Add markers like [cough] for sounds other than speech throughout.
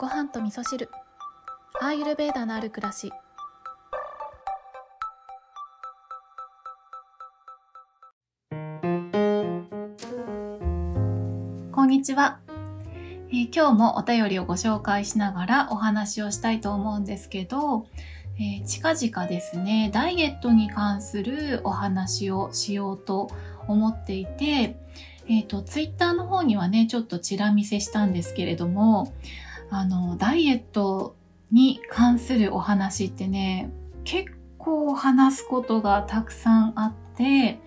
ご飯と味噌汁。アーユルベーダのある暮らし。こんにちは、えー今日もお便りをご紹介しながらお話をしたいと思うんですけど、えー近々ですねダイエットに関するお話をしようと思っていて、えっ、と、ツイッターの方にはね、ちょっとチラ見せしたんですけれども、あの、ダイエットに関するお話ってね、結構話すことがたくさんあって、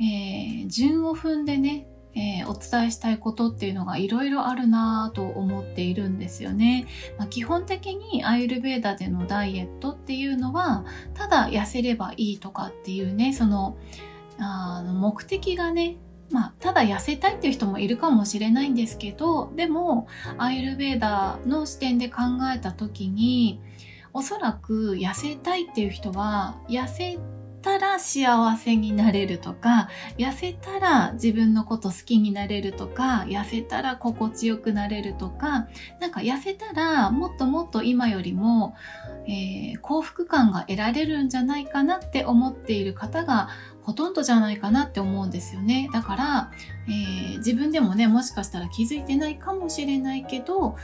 えー順を踏んでね、えーお伝えしたいことっていうのがいろいろあるなぁと思っているんですよね。まあ、基本的にアイルベーダでのダイエットっていうのは、ただ痩せればいいとかっていうね、その、あの目的がね、まあ、ただ痩せたいっていう人もいるかもしれないんですけど、でも、アイルベーダーの視点で考えた時に、おそらく痩せたいっていう人は、痩せたら幸せになれるとか、痩せたら自分のこと好きになれるとか、痩せたら心地よくなれるとか、なんか痩せたらもっともっと今よりも、えー幸福感が得られるんじゃないかなって思っている方がほとんどじゃないかなって思うんですよね。だから、えー自分でもね、もしかしたら気づいてないかもしれないけど、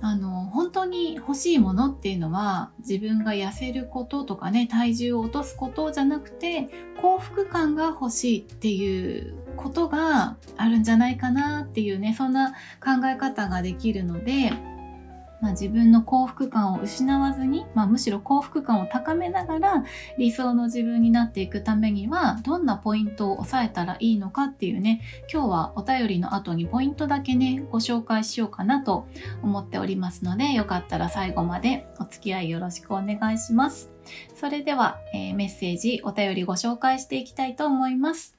あの、本当に欲しいものっていうのは自分が痩せることとかね、体重を落とすことじゃなくて、幸福感が欲しいっていうことがあるんじゃないかなっていうね、そんな考え方ができるので、まあ、自分の幸福感を失わずに、まあ、むしろ幸福感を高めながら理想の自分になっていくためにはどんなポイントを押さえたらいいのかっていうね今日はお便りの後にポイントだけねご紹介しようかなと思っておりますのでよかったら最後までお付き合いよろしくお願いします。それでは、えーメッセージお便りご紹介していきたいと思います。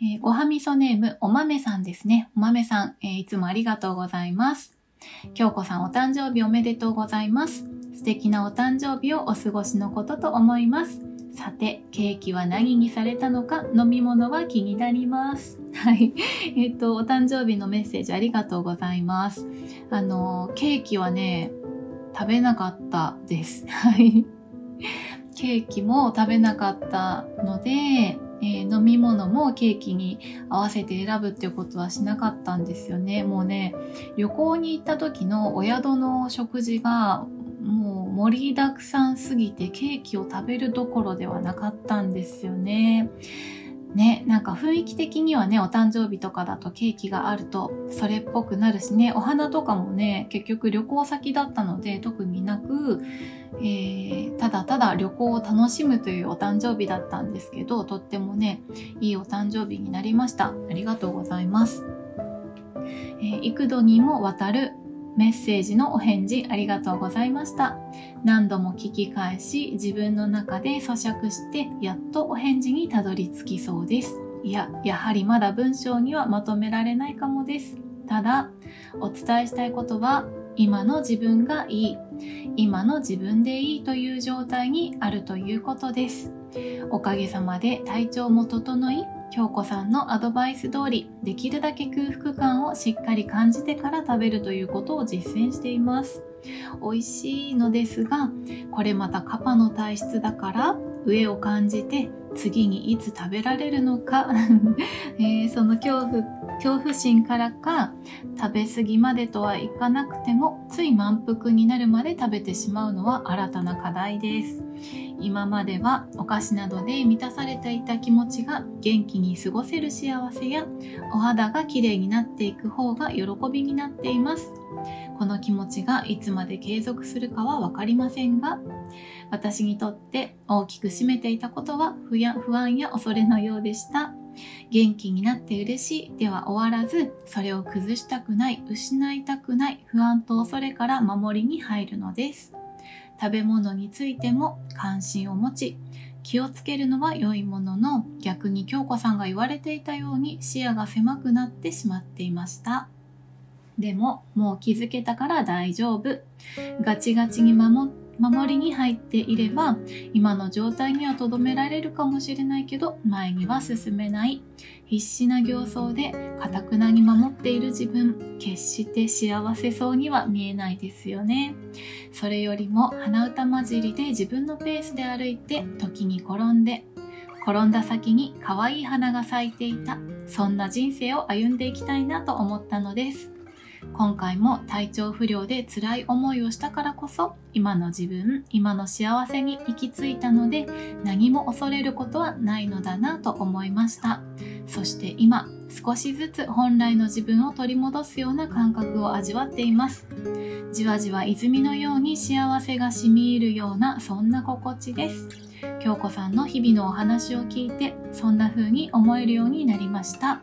えーごはみそネームお豆さんですね。お豆さん、えーいつもありがとうございます。京子さんお誕生日おめでとうございます。素敵なお誕生日をお過ごしのことと思います。さて、ケーキは何にされたのか、飲み物は気になります。[laughs] はい。えっ、と、お誕生日のメッセージありがとうございます。あの、ケーキはね、食べなかったです。はい。ケーキも食べなかったので、えー飲み物もケーキに合わせて選ぶっていうことはしなかったんですよね。もうね、旅行に行った時のお宿の食事がもう盛りだくさんすぎてケーキを食べるどころではなかったんですよね。ね、なんか雰囲気的にはね、お誕生日とかだとケーキがあるとそれっぽくなるしね、お花とかもね、結局旅行先だったので特になく、えーただただ旅行を楽しむというお誕生日だったんですけど、とってもね、いいお誕生日になりました。ありがとうございます。えー幾度にもわたるメッセージのお返事ありがとうございました。何度も聞き返し、自分の中で咀嚼して、やっとお返事にたどり着きそうです。いや、やはりまだ文章にはまとめられないかもです。ただ、お伝えしたいことは、今の自分がいい、今の自分でいいという状態にあるということです。おかげさまで体調も整い、京子さんのアドバイス通り、できるだけ空腹感をしっかり感じてから食べるということを実践しています。美味しいのですが、これまたカパの体質だから、上を感じて次にいつ食べられるのか、えーその恐怖、恐怖心からか、食べ過ぎまでとはいかなくても、つい満腹になるまで食べてしまうのは新たな課題です。今まではお菓子などで満たされていた気持ちが元気に過ごせる幸せやお肌が綺麗になっていく方が喜びになっています。この気持ちがいつまで継続するかは分かりませんが私にとって大きく占めていたことは不や不安や恐れのようでした。元気になって嬉しいでは終わらずそれを崩したくない失いたくない不安と恐れから守りに入るのです。食べ物についても関心を持ち気をつけるのは良いものの逆に京子さんが言われていたように視野が狭くなってしまっていました。でももう気づけたから大丈夫。ガチガチに守りに入っていれば今の状態にはとどめられるかもしれないけど前には進めない。必死な形相でかたくなに守っている自分決して幸せそうには見えないですよね。それよりも鼻歌交じりで自分のペースで歩いて時に転んで転んだ先に可愛い花が咲いていた。そんな人生を歩んでいきたいなと思ったのです。今回も体調不良で辛い思いをしたからこそ今の自分今の幸せに行き着いたので何も恐れることはないのだなと思いました。そして今少しずつ本来の自分を取り戻すような感覚を味わっています。じわじわ泉のように幸せが染み入るようなそんな心地です。京子さんの日々のお話を聞いてそんな風に思えるようになりました。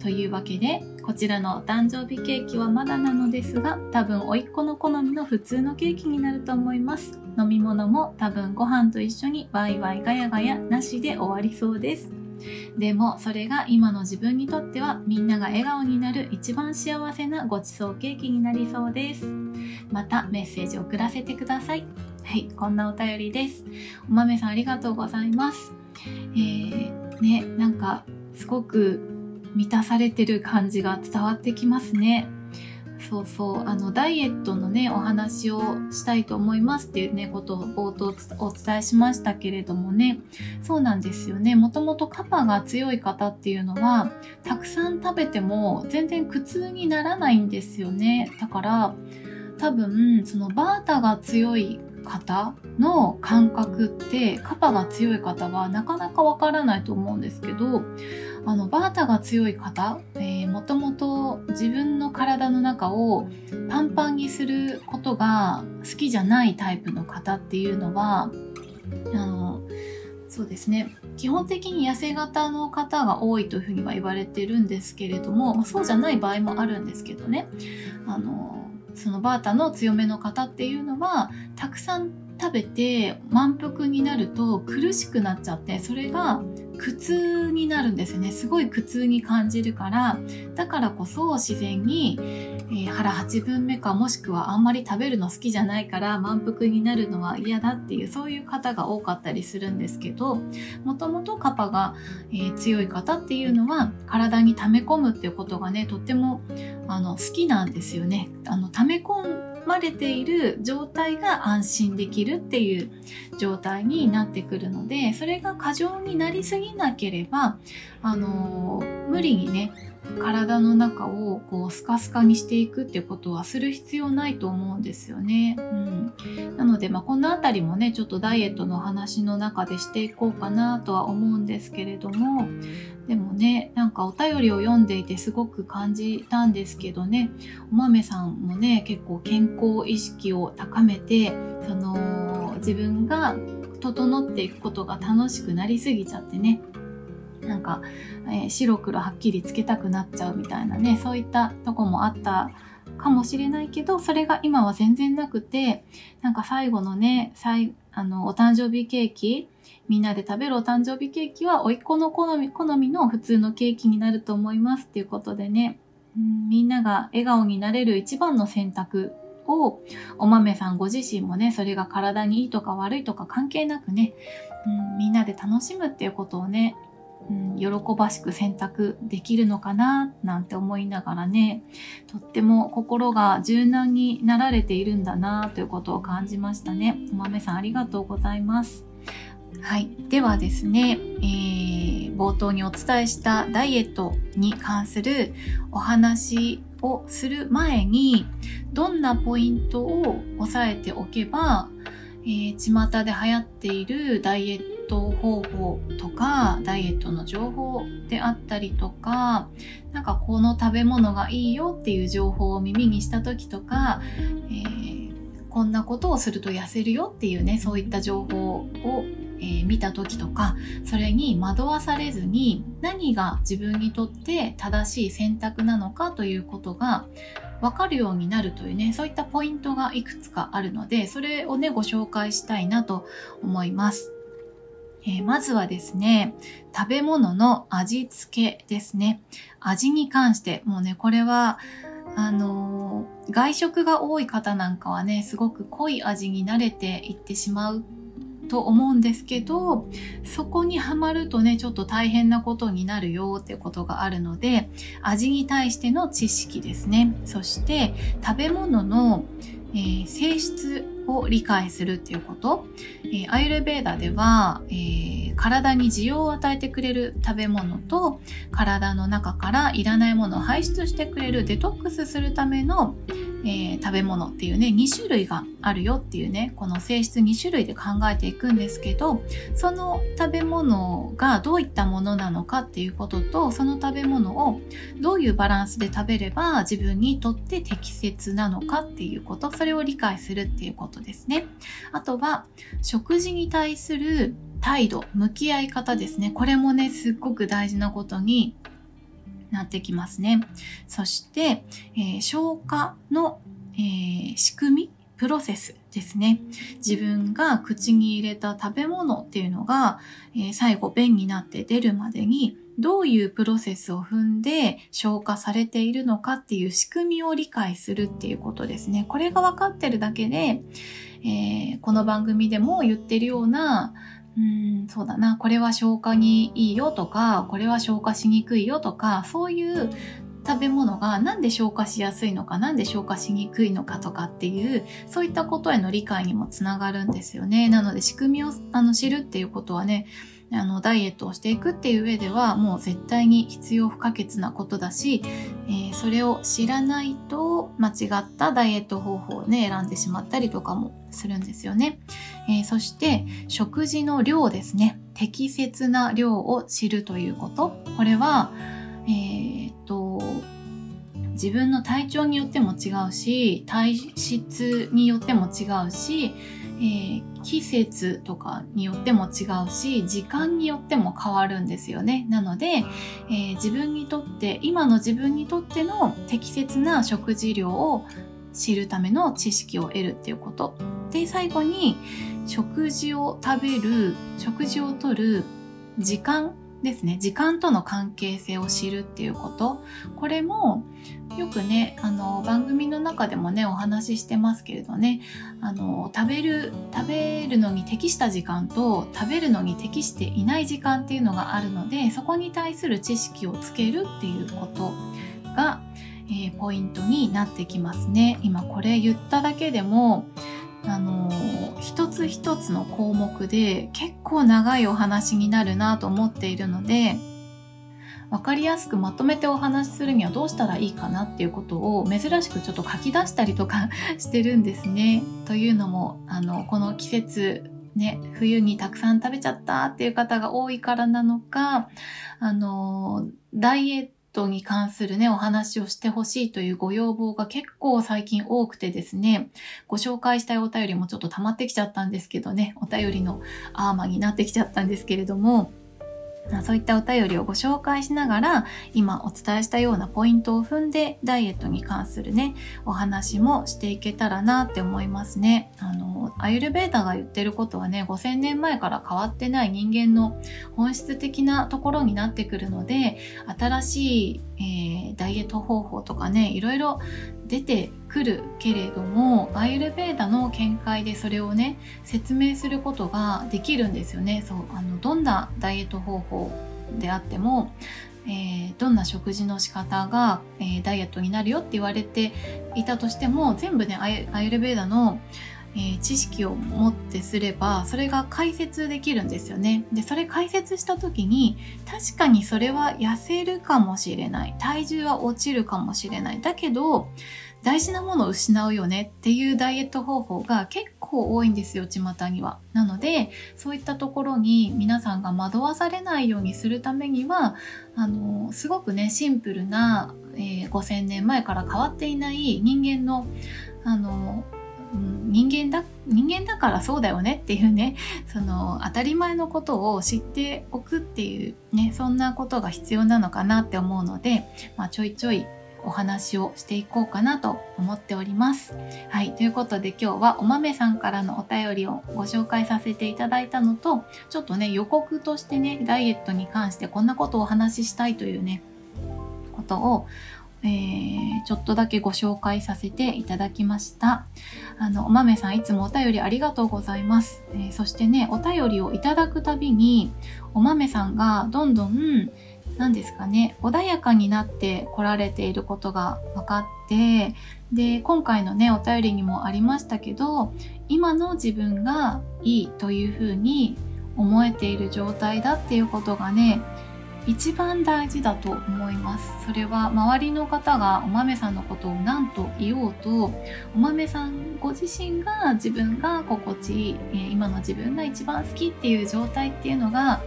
というわけでこちらのお誕生日ケーキはまだなのですが多分甥っ子の好みの普通のケーキになると思います。飲み物も多分ご飯と一緒にワイワイガヤガヤなしで終わりそうです。でもそれが今の自分にとってはみんなが笑顔になる一番幸せなごちそうケーキになりそうです。またメッセージ送らせてください。はいこんなお便りですお豆さんありがとうございますえー、ねなんかすごく満たされてる感じが伝わってきますね。そうそう、あの、ダイエットのね、お話をしたいと思いますっていうね、ことを冒頭お伝えしましたけれどもね、そうなんですよね。もともとカパが強い方っていうのは、たくさん食べても全然苦痛にならないんですよね。だから、多分、そのバータが強い方の感覚ってカパが強い方はなかなかわからないと思うんですけどあのバータが強い方、えー、もともと自分の体の中をパンパンにすることが好きじゃないタイプの方っていうのはあのそうですね。基本的に痩せ型の方が多いというふうには言われてるんですけれども、まあ、そうじゃない場合もあるんですけどね。あのそのバータの強めの方っていうのはたくさん食べて満腹になると苦しくなっちゃってそれが苦痛になるんですよねすごい苦痛に感じるからだからこそ自然に、えー、腹8分目かもしくはあんまり食べるの好きじゃないから満腹になるのは嫌だっていうそういう方が多かったりするんですけどもともとカパが、えー、強い方っていうのは体に溜め込むっていうことがねとってもあの好きなんですよね。あの溜め込まれている状態が安心できるっていう状態になってくるのでそれが過剰になりすぎなければあの無理にね体の中をこうスカスカにしていくってことはする必要ないと思うんですよね。うん、なので、まあ、この辺りもねちょっとダイエットの話の中でしていこうかなとは思うんですけれどもでもねなんかお便りを読んでいてすごく感じたんですけどねお豆さんもね結構健康意識を高めてその自分が整っていくことが楽しくなりすぎちゃってねなんか、えー、白黒はっきりつけたくなっちゃうみたいなねそういったとこもあったかもしれないけどそれが今は全然なくてなんか最後のね最あのお誕生日ケーキみんなで食べるお誕生日ケーキは甥っ子の好み好みの普通のケーキになると思いますっていうことでね、うん、みんなが笑顔になれる一番の選択をお豆さんご自身もねそれが体にいいとか悪いとか関係なくね、うん、みんなで楽しむっていうことをねうん、喜ばしく選択できるのかななんて思いながらねとっても心が柔軟になられているんだなということを感じましたね。お豆さんありがとうございます。はい。ではですね、えー、冒頭にお伝えしたダイエットに関するお話をする前にどんなポイントを押さえておけば、えー、巷で流行っているダイエットト方法とかダイエットの情報であったりとかなんかこの食べ物がいいよっていう情報を耳にした時とか、えー、こんなことをすると痩せるよっていうねそういった情報をえー、見た時とかそれに惑わされずに何が自分にとって正しい選択なのかということが分かるようになるというねそういったポイントがいくつかあるのでそれをねご紹介したいなと思います。えー、まずはですね、食べ物の味付けですね。味に関して、もうね、これは、あの外食が多い方なんかはね、すごく濃い味に慣れていってしまうと思うんですけど、そこにはまるとね、ちょっと大変なことになるよってことがあるので、味に対しての知識ですね。そして、食べ物の、えー、性質を理解するっていうこと。えー、アイルベーダでは、えー、体に需要を与えてくれる食べ物と、体の中からいらないものを排出してくれるデトックスするための、えー、食べ物っていうね、2種類があるよっていうね、この性質2種類で考えていくんですけど、その食べ物がどういったものなのかっていうことと、その食べ物をどういうバランスで食べれば自分にとって適切なのかっていうこと、それを理解するっていうことですね。あとは、食事に対する態度、向き合い方ですね。これもね、すっごく大事なことになってきますね。そして、えー、消化の、えー、仕組みプロセスですね。自分が口に入れた食べ物っていうのが、えー、最後便になって出るまでにどういうプロセスを踏んで消化されているのかっていう仕組みを理解するっていうことですね。これが分かってるだけで、えー、この番組でも言ってるようなうん、そうだな。これは消化にいいよとか、これは消化しにくいよとか、そういう食べ物がなんで消化しやすいのか、なんで消化しにくいのかとかっていう、そういったことへの理解にもつながるんですよね。なので仕組みをあの知るっていうことはね、あの、ダイエットをしていくっていう上では、もう絶対に必要不可欠なことだし、えー、それを知らないと間違ったダイエット方法をね、選んでしまったりとかもするんですよね。えー、そして、食事の量ですね。適切な量を知るということ。これは、えー、っと、自分の体調によっても違うし、体質によっても違うし、えー、季節とかによっても違うし、時間によっても変わるんですよね。なので、えー、自分にとって、今の自分にとっての適切な食事量を知るための知識を得るっていうこと。で、最後に、食事を食べる、食事をとる時間ですね。時間との関係性を知るっていうこと。これも、よくね、あの、番組の中でもね、お話ししてますけれどね、あの、食べる、食べるのに適した時間と、食べるのに適していない時間っていうのがあるので、そこに対する知識をつけるっていうことが、えー、ポイントになってきますね。今これ言っただけでも、あの一つ一つの項目で結構長いお話になるなと思っているので、分かりやすくまとめてお話しするにはどうしたらいいかなっていうことを珍しくちょっと書き出したりとか [laughs] してるんですね。というのも、あの、この季節、ね、冬にたくさん食べちゃったっていう方が多いからなのか、あの、ダイエットに関するね、お話をしてほしいというご要望が結構最近多くてですね、ご紹介したいお便りもちょっと溜まってきちゃったんですけどね、お便りのアーマーになってきちゃったんですけれども、そういったお便りをご紹介しながら、今お伝えしたようなポイントを踏んで、ダイエットに関するね、お話もしていけたらなって思いますね。あの、アユルベーダが言ってることはね、5000年前から変わってない人間の本質的なところになってくるので、新しい、えー、ダイエット方法とかね、いろいろ出てくるけれどもアイルベーダの見解でそれをね説明することができるんですよね。そうあのどんなダイエット方法であっても、えー、どんな食事の仕方が、えー、ダイエットになるよって言われていたとしても全部ねアイルベーダのえー、知識を持ってすればそれが解説できるんですよね。でそれ解説した時に確かにそれは痩せるかもしれない。体重は落ちるかもしれない。だけど大事なものを失うよね。っていうダイエット方法が結構多いんですよ、巷には。なので、そういったところに皆さんが惑わされないようにするためには、あの、すごくね、シンプルな、えー、5000年前から変わっていない人間の、あの、人間だ人間だからそうだよねっていうねその当たり前のことを知っておくっていうねそんなことが必要なのかなって思うので、まあ、ちょいちょいお話をしていこうかなと思っております。はい。ということで今日はお豆さんからのお便りをご紹介させていただいたのと、ちょっとね、予告としてね、ダイエットに関してこんなことをお話ししたいというね、ことをえー、ちょっとだけご紹介させていただきました。あの、お豆さんいつもお便りありがとうございます。えー、そしてね、お便りをいただくたびに、お豆さんがどんどん、何ですかね、穏やかになって来られていることが分かって、で、今回のね、お便りにもありましたけど、今の自分がいいというふうに思えている状態だっていうことがね、一番大事だと思います。それは周りの方がお豆さんのことを何と言おうとお豆さんご自身が自分が心地いい今の自分が一番好きっていう状態っていうのが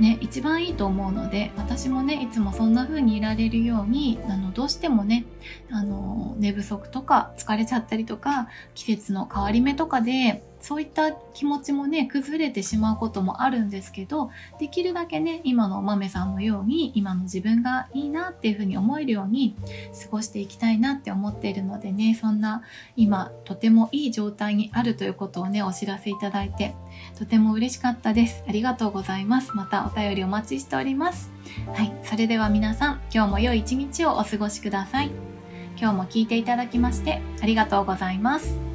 ね、一番いいと思うので私もねいつもそんな風にいられるようにあのどうしてもねあの寝不足とか疲れちゃったりとか季節の変わり目とかでそういった気持ちもね崩れてしまうこともあるんですけどできるだけね今のお豆さんのように今の自分がいいなっていうふうに思えるように過ごしていきたいなって思っているのでねそんな今とてもいい状態にあるということをねお知らせいただいてとても嬉しかったです。ありがとうございます。またお便りお待ちしております。はいそれでは皆さん今日も良い一日をお過ごしください。今日も聞いていただきましてありがとうございます。